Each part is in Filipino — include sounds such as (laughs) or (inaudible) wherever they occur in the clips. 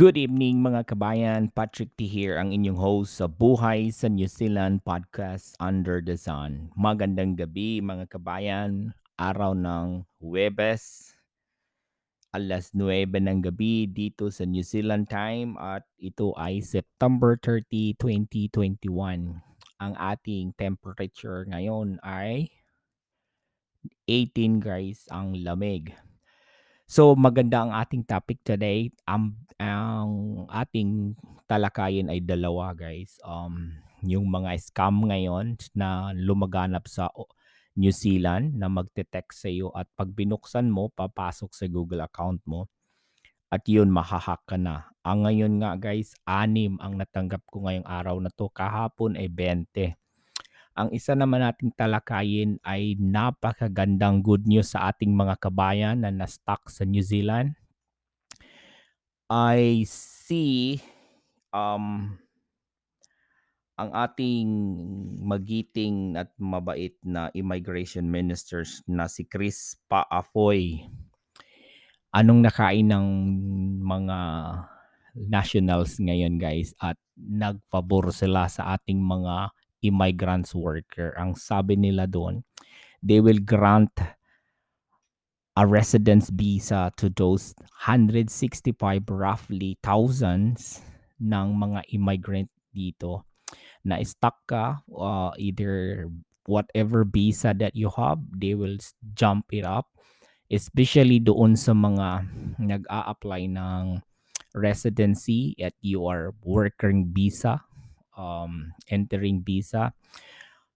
Good evening mga kabayan, Patrick T here, ang inyong host sa Buhay sa New Zealand Podcast Under the Sun. Magandang gabi mga kabayan, araw ng Huwebes, alas 9 ng gabi dito sa New Zealand time at ito ay September 30, 2021. Ang ating temperature ngayon ay 18 guys ang lamig. So maganda ang ating topic today. Ang ang ating talakayin ay dalawa guys. Um yung mga scam ngayon na lumaganap sa New Zealand na magte-text sa iyo at pag binuksan mo papasok sa Google account mo at yun mahahack ka na. Ang ngayon nga guys, anim ang natanggap ko ngayong araw na to. Kahapon ay 20. Ang isa naman nating talakayin ay napakagandang good news sa ating mga kabayan na na-stuck sa New Zealand. I see um, ang ating magiting at mabait na immigration ministers na si Chris Paafoy. Anong nakain ng mga nationals ngayon guys at nagpabor sila sa ating mga immigrants worker. Ang sabi nila doon, they will grant a residence visa to those 165 roughly thousands ng mga immigrant dito. Na stuck ka uh, either whatever visa that you have they will jump it up. Especially doon sa mga nag-a-apply ng residency at you are working visa um, entering visa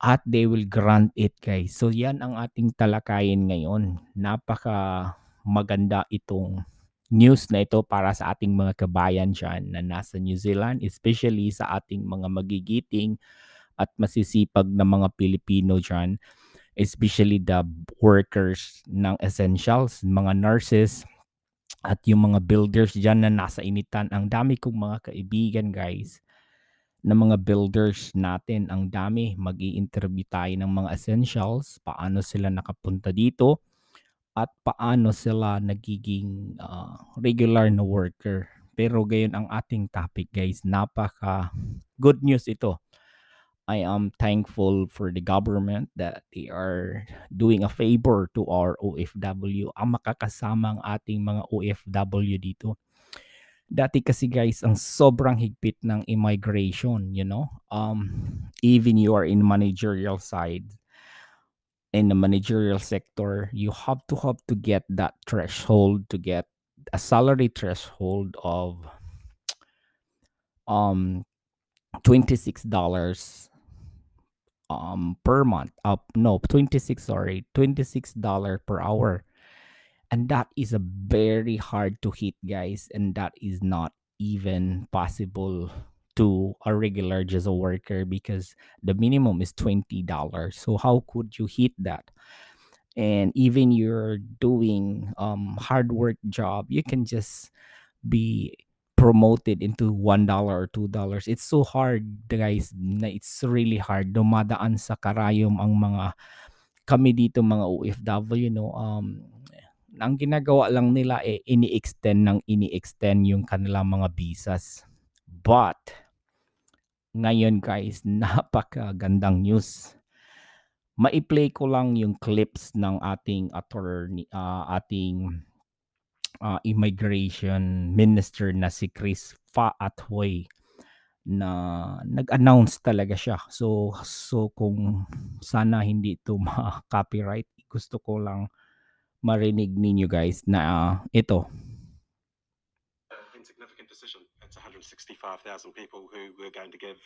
at they will grant it guys. So yan ang ating talakayin ngayon. Napaka maganda itong news na ito para sa ating mga kabayan dyan na nasa New Zealand, especially sa ating mga magigiting at masisipag na mga Pilipino dyan, especially the workers ng essentials, mga nurses, at yung mga builders dyan na nasa initan. Ang dami kong mga kaibigan guys na mga builders natin. Ang dami. mag interview tayo ng mga essentials, paano sila nakapunta dito, at paano sila nagiging ah, regular na worker. Pero gayon ang ating topic guys, napaka good news ito. I am thankful for the government that they are doing a favor to our OFW. Ang makakasama ang ating mga OFW dito. Dati kasi guys, ang sobrang higpit ng immigration, you know? Um, even you are in managerial side, in the managerial sector, you have to have to get that threshold to get a salary threshold of um $26 um per month. Up no, 26 sorry, $26 per hour. And that is a very hard to hit guys and that is not even possible to a regular just a worker because the minimum is $20. So how could you hit that? and even you're doing um hard work job you can just be promoted into one dollar or two dollars it's so hard guys it's really hard dumadaan sa karayom ang mga kami dito mga OFW no um ang ginagawa lang nila eh ini-extend ng ini-extend yung kanilang mga visas but ngayon guys (laughs) napakagandang news mai-play ko lang yung clips ng ating attorney, ah, ating ah, immigration minister na si Chris Fa Athoy na nag-announce talaga siya. So so kung sana hindi ito (laughs) ma-copyright, gusto ko lang marinig ninyo guys na ah, ito. insignificant decision. It's 165,000 people who we're going to give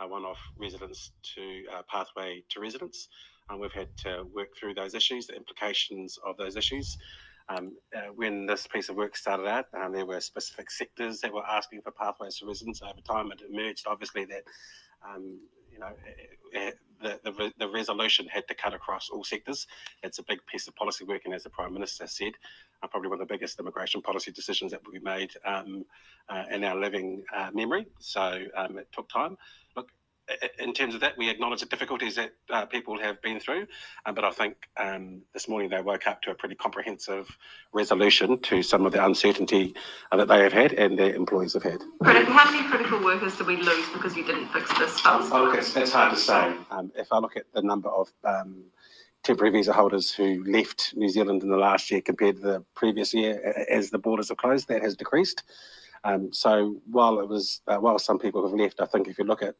a one-off residence to uh, pathway to residence. And we've had to work through those issues, the implications of those issues. Um, uh, when this piece of work started out, um, there were specific sectors that were asking for pathways to residence. Over time, it emerged obviously that um, you know the, the the resolution had to cut across all sectors. It's a big piece of policy work, and as the Prime Minister said, uh, probably one of the biggest immigration policy decisions that we made um, uh, in our living uh, memory. So um, it took time. Look, in terms of that, we acknowledge the difficulties that uh, people have been through, uh, but I think um, this morning they woke up to a pretty comprehensive resolution to some of the uncertainty uh, that they have had and their employees have had. how many critical workers did we lose because you didn't fix this fast? Oh, look, it's, it's hard to say. Um, if I look at the number of um, temporary visa holders who left New Zealand in the last year compared to the previous year, as the borders have closed, that has decreased. Um, so while it was, uh, while some people have left, I think if you look at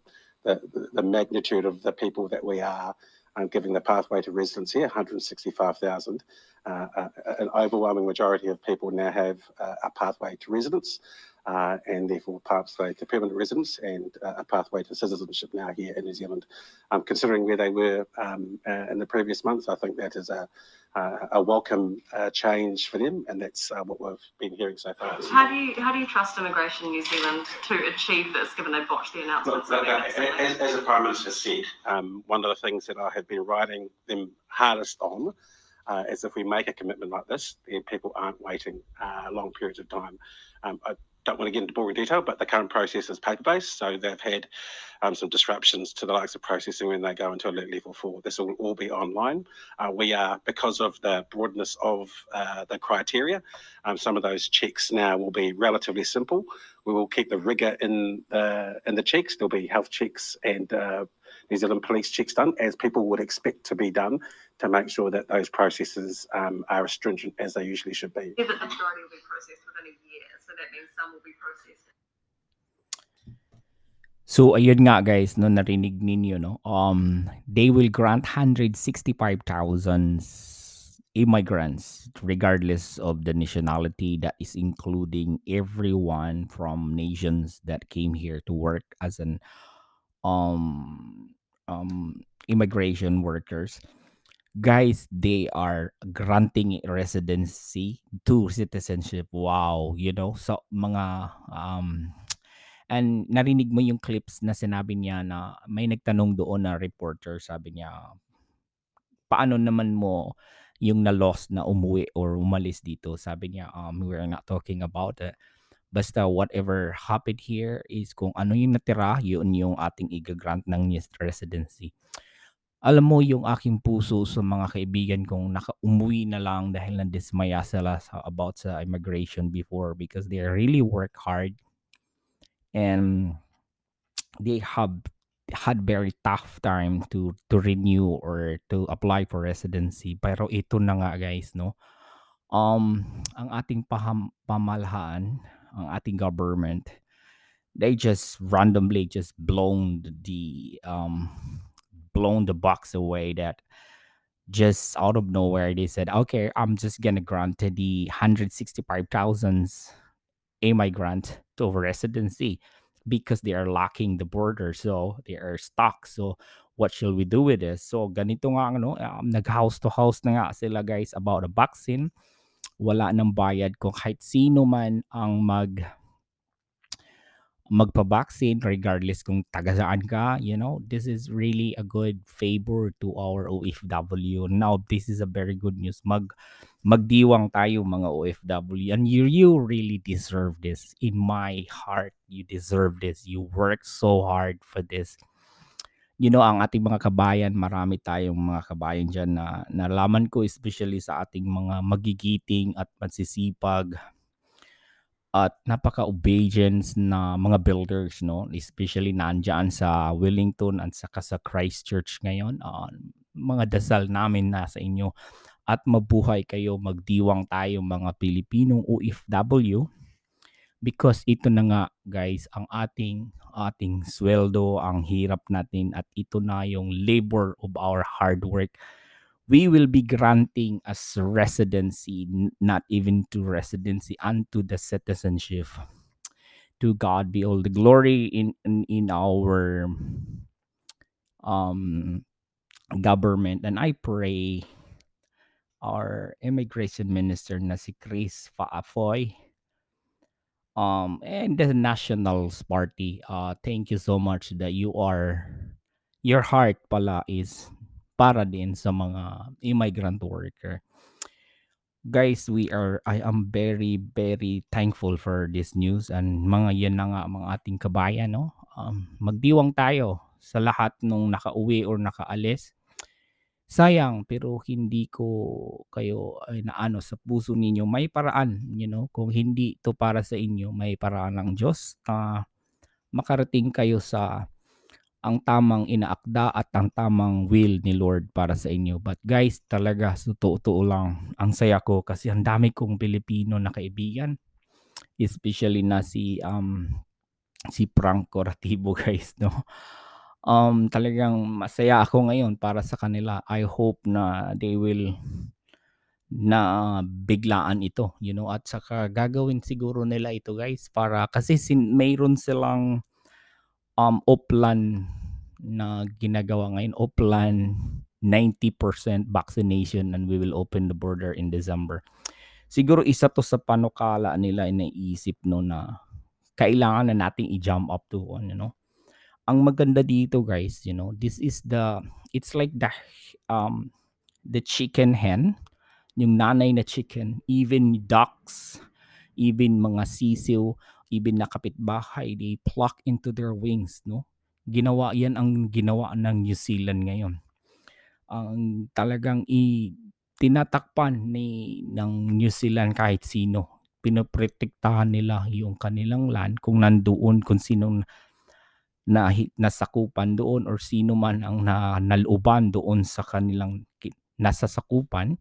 the, magnitude of the people that we are um, giving the pathway to residency, 165,000. Uh, uh, an overwhelming majority of people now have uh, a pathway to residence. Uh, and therefore pathway to permanent residence and uh, a pathway to citizenship now here in New Zealand. Um, considering where they were um, uh, in the previous months, I think that is a, a welcome change for them, and that's what we've been hearing so far. How do you how do you trust Immigration New Zealand to achieve this, given they botched the announcement? Look, as, as, the Prime Minister said, um, one of the things that I have been writing them hardest on uh, is if we make a commitment like this, then people aren't waiting uh, long periods of time. Um, I don't want to get into boring detail, but the current process is paper based. So they've had um, some disruptions to the likes of processing when they go into alert level four. This will all be online. Uh, we are, because of the broadness of uh, the criteria, um, some of those checks now will be relatively simple. We will keep the rigor in the in the checks. There'll be health checks and uh, New Zealand police checks done, as people would expect to be done, to make sure that those processes um, are as stringent as they usually should be. The majority will be processed within a year, so that means some will be processed. So ayun nga guys, no narinig ninyo no. Um they will grant 165,000 immigrants regardless of the nationality that is including everyone from nations that came here to work as an um um immigration workers guys they are granting residency to citizenship. Wow you know? So mga um and narinig mo yung clips na sinabi niya na may nagtanong doon na reporter sabi niya paano naman mo yung na lost na umuwi or umalis dito? Sabi niya um we're not talking about it. Basta whatever happened here is kung ano yung natira, yun yung ating i-grant ng residency. Alam mo yung aking puso sa mga kaibigan kong naka-umuwi na lang dahil nandismaya sila sa, about sa immigration before because they really work hard. And they have had very tough time to to renew or to apply for residency. Pero ito na nga guys no? Um ang ating paham, pamalahan ang ating government, they just randomly just blown the um blown the box away that just out of nowhere they said okay i'm just gonna grant the 165000 immigrant to residency because they are locking the border so they are stuck. So what shall we do with this? So ganito nga ano um, nag house to house na nga sila guys about the vaccine. Wala ng bayad kung kahit sino man ang mag magpa-vaccine regardless kung taga saan ka, you know, this is really a good favor to our OFW. Now, this is a very good news. Mag magdiwang tayo mga OFW and you you really deserve this. In my heart, you deserve this. You work so hard for this. You know, ang ating mga kabayan, marami tayong mga kabayan diyan na nalaman ko especially sa ating mga magigiting at magsisipag at napaka-obedience na mga builders, no? Especially nandiyan sa Wellington at saka sa Christchurch ngayon. Uh, mga dasal namin nasa inyo at mabuhay kayo, magdiwang tayo mga Pilipinong OFW because ito na nga guys ang ating ating sweldo ang hirap natin at ito na yung labor of our hard work we will be granting as residency, not even to residency, unto the citizenship. To God be all the glory in in, in our um government. And I pray our immigration minister na si Chris Faafoy um and the Nationals Party. Uh thank you so much that you are your heart pala is para din sa mga immigrant worker. Guys, we are I am very very thankful for this news and mga yan na nga mga ating kabayan no. Um, magdiwang tayo sa lahat nung nakauwi or nakaalis. Sayang, pero hindi ko kayo ay naano sa puso ninyo. May paraan, you know, kung hindi ito para sa inyo, may paraan ng Diyos na makarating kayo sa ang tamang inaakda at ang tamang will ni Lord para sa inyo. But guys, talaga, totoo lang, ang saya ko kasi ang dami kong Pilipino na kaibigan. Especially na si um, si Franco Ratibo (laughs) guys, no? Um, talagang masaya ako ngayon para sa kanila. I hope na they will na biglaan ito, you know, at saka gagawin siguro nila ito guys para kasi sin, mayroon silang um, Oplan na ginagawa ngayon. Oplan 90% vaccination and we will open the border in December. Siguro isa to sa panukala nila iniisip no na kailangan na nating i-jump up to one, you know. Ang maganda dito guys, you know, this is the it's like the um the chicken hen, yung nanay na chicken, even ducks, even mga sisiw, even na kapitbahay, they pluck into their wings, no? Ginawa yan ang ginawa ng New Zealand ngayon. Ang talagang i tinatakpan ni ng New Zealand kahit sino. Pinoprotektahan nila yung kanilang land kung nandoon kung sinong na nasakupan doon or sino man ang na, naluban doon sa kanilang nasa sakupan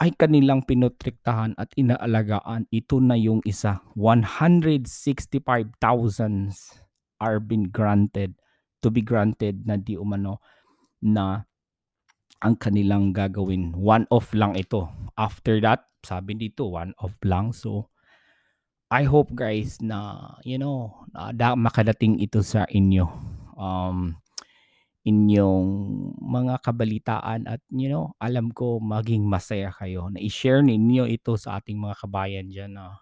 ay kanilang pinotriktahan at inaalagaan. Ito na yung isa. 165,000 are been granted to be granted na di umano na ang kanilang gagawin. One off lang ito. After that, sabi dito, one off lang. So, I hope guys na you know na da, makadating ito sa inyo um inyong mga kabalitaan at you know alam ko maging masaya kayo. Na i-share ninyo ito sa ating mga kabayan diyan na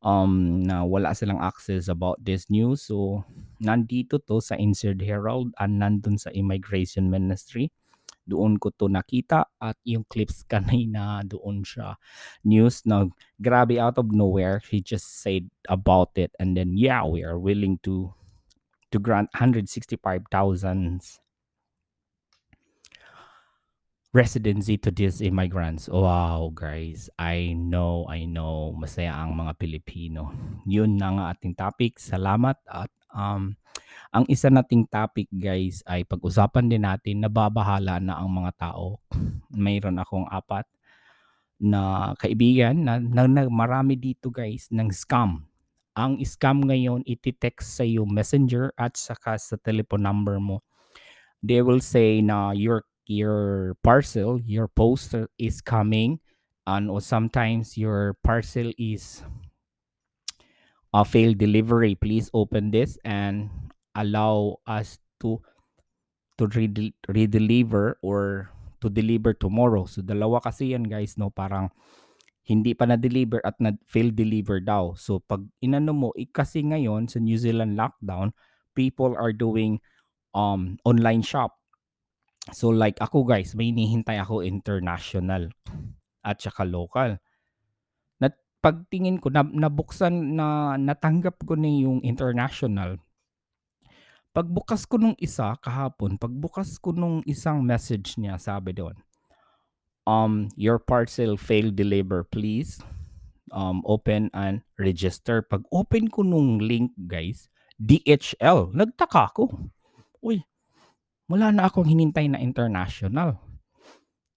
um na wala silang access about this news. So nandito to sa Insert Herald and nandun sa Immigration Ministry. Doon ko to nakita at yung clips kanina doon siya. News na grabe out of nowhere he just said about it and then yeah we are willing to to grant 165,000 residency to these immigrants. Wow, guys. I know, I know. Masaya ang mga Pilipino. (laughs) Yun na nga ating topic. Salamat at um, ang isa nating topic guys ay pag-usapan din natin nababahala na ang mga tao. (clears throat) Mayroon akong apat na kaibigan na, na, na marami dito guys ng scam. Ang scam ngayon iti-text sa iyo messenger at saka sa telephone number mo. They will say na your your parcel, your poster is coming and or sometimes your parcel is a failed delivery. Please open this and allow us to to re- redeliver or to deliver tomorrow. So dalawa kasi yan guys no parang hindi pa na-deliver at na-fail deliver daw. So pag inano mo, eh, kasi ngayon sa New Zealand lockdown, people are doing um online shop. So like ako guys, may hinihintay ako international at saka local. Nat pagtingin ko na nabuksan na natanggap ko na yung international Pagbukas ko nung isa kahapon, pagbukas ko nung isang message niya, sabi doon, um, your parcel failed deliver, please um, open and register. Pag open ko nung link, guys, DHL, nagtaka ako. Uy, wala na akong hinintay na international.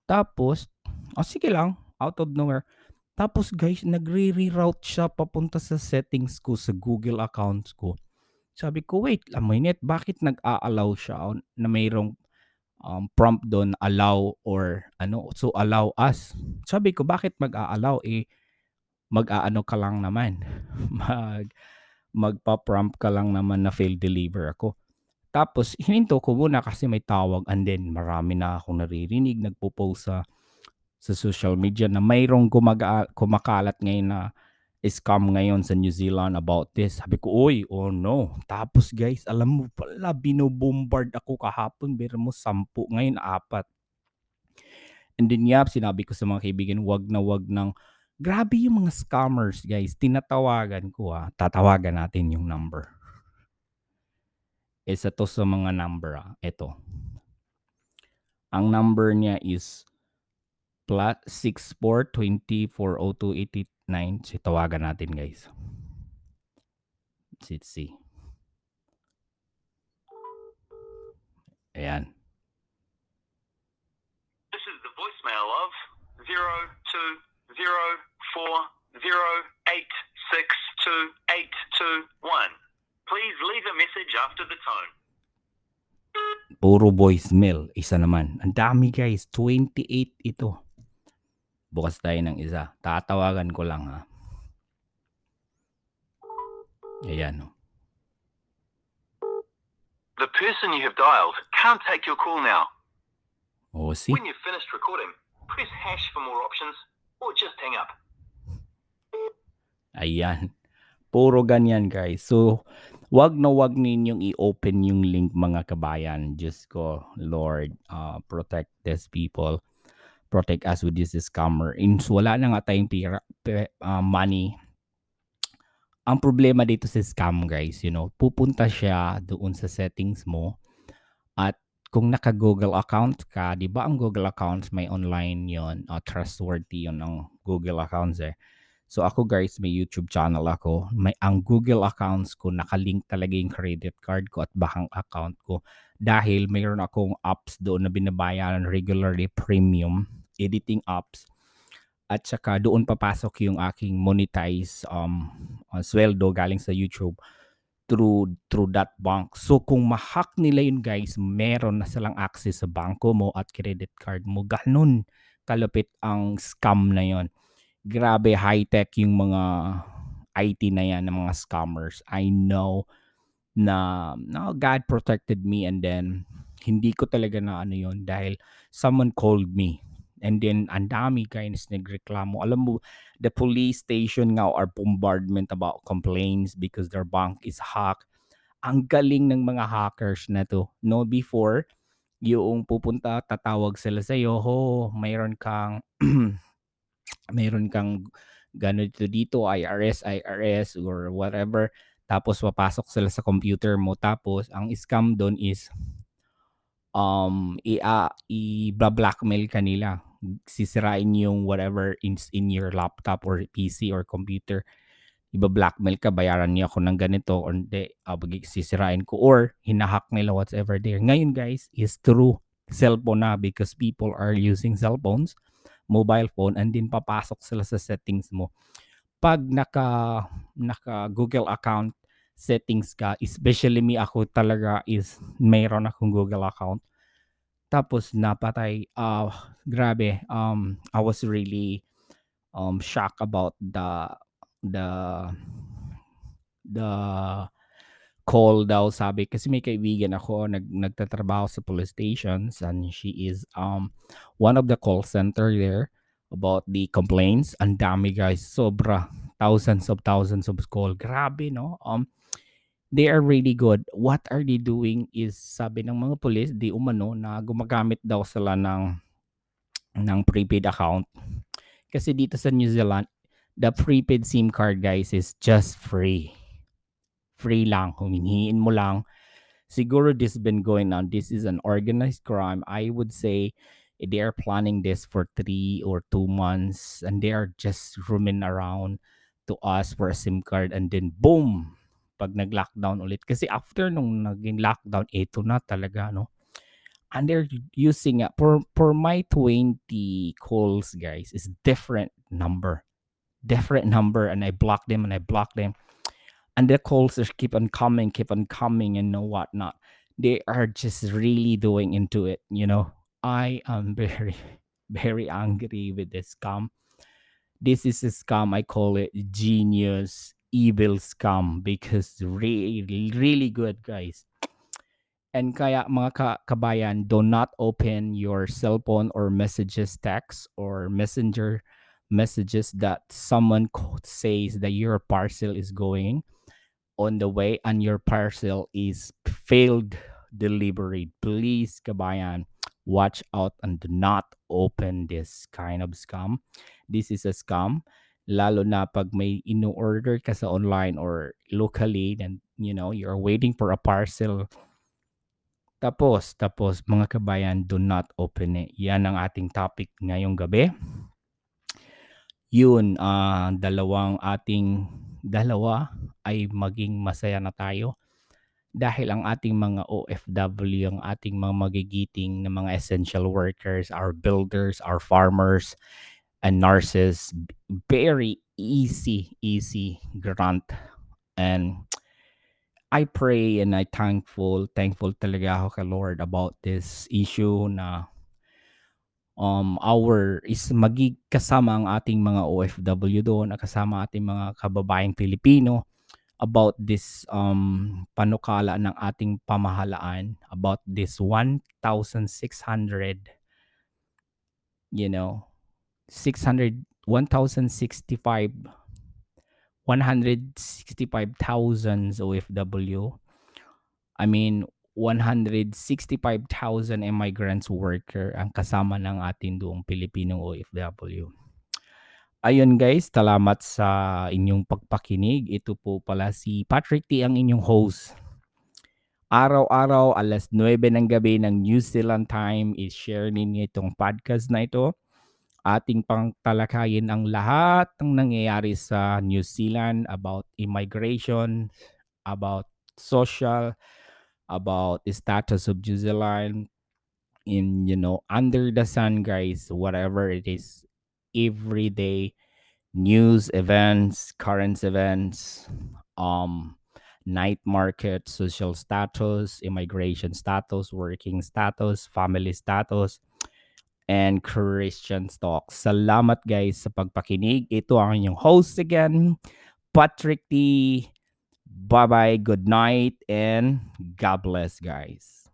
Tapos, oh, sige lang, out of nowhere. Tapos guys, nagre-reroute siya papunta sa settings ko sa Google accounts ko. Sabi ko, wait a minute, bakit nag-a-allow siya na mayroong um, prompt doon, allow or ano, so allow us. Sabi ko, bakit mag-a-allow? Eh, mag-aano ka lang naman. (laughs) Mag, magpa-prompt ka lang naman na fail deliver ako. Tapos, hininto ko muna kasi may tawag and then marami na akong naririnig, nagpo-post sa, sa social media na mayroong gumaga, kumakalat ngayon na scam ngayon sa New Zealand about this. Sabi ko, oy, oh no. Tapos guys, alam mo pala, binobombard ako kahapon. Pero mo, sampu. Ngayon, apat. And then, yap, sinabi ko sa mga kaibigan, wag na wag ng, grabe yung mga scammers, guys. Tinatawagan ko, ah. Tatawagan natin yung number. Isa to sa mga number, ah. Ito. Ang number niya is plus 6420-402-89. So, tawagan natin, guys. Let's see. Ayan. This is the voicemail of zero two zero four zero eight six two eight two one. Please leave a message after the tone. Puro voicemail. Isa naman. Ang dami, guys. 28 ito. Bukas tayo ng isa. Tatawagan ko lang, ha. Ayan, oh. The person you have dialed can't take your call now. Oh, see? When you've finished recording, press hash for more options or just hang up. Ayan. Puro ganyan, guys. So, wag na wag ninyong i-open yung link, mga kabayan. Just ko, Lord, uh, protect these people. Protect us with this scammer. In, wala na nga tayong pira, uh, money. Ang problema dito sa scam, guys, you know, pupunta siya doon sa settings mo at kung naka-Google account ka, di ba ang Google accounts may online yon uh, trustworthy yon ang Google accounts eh. So ako guys, may YouTube channel ako. May ang Google accounts ko nakalink talaga yung credit card ko at bahang account ko dahil mayroon akong apps doon na binabayaran regularly premium editing apps at saka doon papasok yung aking monetize um uh, sweldo galing sa YouTube through through that bank. So kung ma-hack nila yun guys, meron na silang access sa bangko mo at credit card mo. Ganun kalupit ang scam na yon. Grabe high-tech yung mga IT na yan, ng mga scammers. I know na no, God protected me and then hindi ko talaga na ano yon dahil someone called me And then, ang dami guys nagreklamo. Alam mo, the police station nga are bombardment about complaints because their bank is hacked. Ang galing ng mga hackers na to. No, before, yung pupunta, tatawag sila sa iyo, ho, mayroon kang, (clears throat) mayroon kang ganito dito, IRS, IRS, or whatever. Tapos, papasok sila sa computer mo. Tapos, ang scam doon is, um, i- uh, i-blackmail ka nila sisirain yung whatever in, in your laptop or PC or computer. Iba-blackmail ka, bayaran niya ako ng ganito or hindi, uh, sisirain ko or hinahack nila whatever there. Ngayon guys, is through cellphone na because people are using cell phones, mobile phone, and then papasok sila sa settings mo. Pag naka, naka Google account settings ka, especially me ako talaga is mayroon akong Google account tapos napatay. Uh, grabe. Um, I was really um shocked about the the the call daw sabi kasi may kaibigan ako nag nagtatrabaho sa police stations and she is um one of the call center there about the complaints ang dami guys sobra thousands of thousands of call grabe no um they are really good. What are they doing is sabi ng mga police, di umano na gumagamit daw sila ng ng prepaid account. Kasi dito sa New Zealand, the prepaid SIM card guys is just free. Free lang. Huminhiin mo lang. Siguro this been going on. This is an organized crime. I would say they are planning this for three or two months and they are just roaming around to us for a SIM card and then boom, pag nag-lockdown ulit. Kasi after nung naging lockdown, ito na talaga, no? And they're using, uh, for, for my 20 calls, guys, is different number. Different number. And I block them and I block them. And the calls just keep on coming, keep on coming and no whatnot. They are just really doing into it, you know? I am (laughs) very, very angry with this scam. This is a scam. I call it genius evil scam because really really good guys. And kaya mga ka- kabayan do not open your cell phone or messages text or messenger messages that someone says that your parcel is going on the way and your parcel is failed delivery. Please kabayan watch out and do not open this kind of scam this is a scam lalo na pag may ino-order ka sa online or locally then you know you're waiting for a parcel Tapos, tapos mga kabayan, do not open it. Yan ang ating topic ngayong gabi. Yun, ah dalawang ating dalawa ay maging masaya na tayo dahil ang ating mga OFW, ang ating mga magigiting na mga essential workers, our builders, our farmers, and nurses, very easy, easy grant. And I pray and I thankful, thankful talaga ako kay Lord about this issue na um our is magig kasama ang ating mga OFW doon, kasama ating mga kababayang Pilipino about this um panukala ng ating pamahalaan about this 1,600 you know 600 1,065 165,000 OFW I mean 165,000 immigrants worker ang kasama ng ating doong Pilipinong OFW. Ayun guys, salamat sa inyong pagpakinig. Ito po pala si Patrick T ang inyong host. Araw-araw alas 9 ng gabi ng New Zealand time is share ninyo itong podcast na ito. Ating pangtalakayin ang lahat ng nangyayari sa New Zealand about immigration, about social, about status of New Zealand in you know under the sun guys whatever it is everyday news events current events um night market social status immigration status working status family status and Christian Talk. Salamat guys sa pagpakinig. Ito ang inyong host again, Patrick T. Bye-bye, good night, and God bless guys.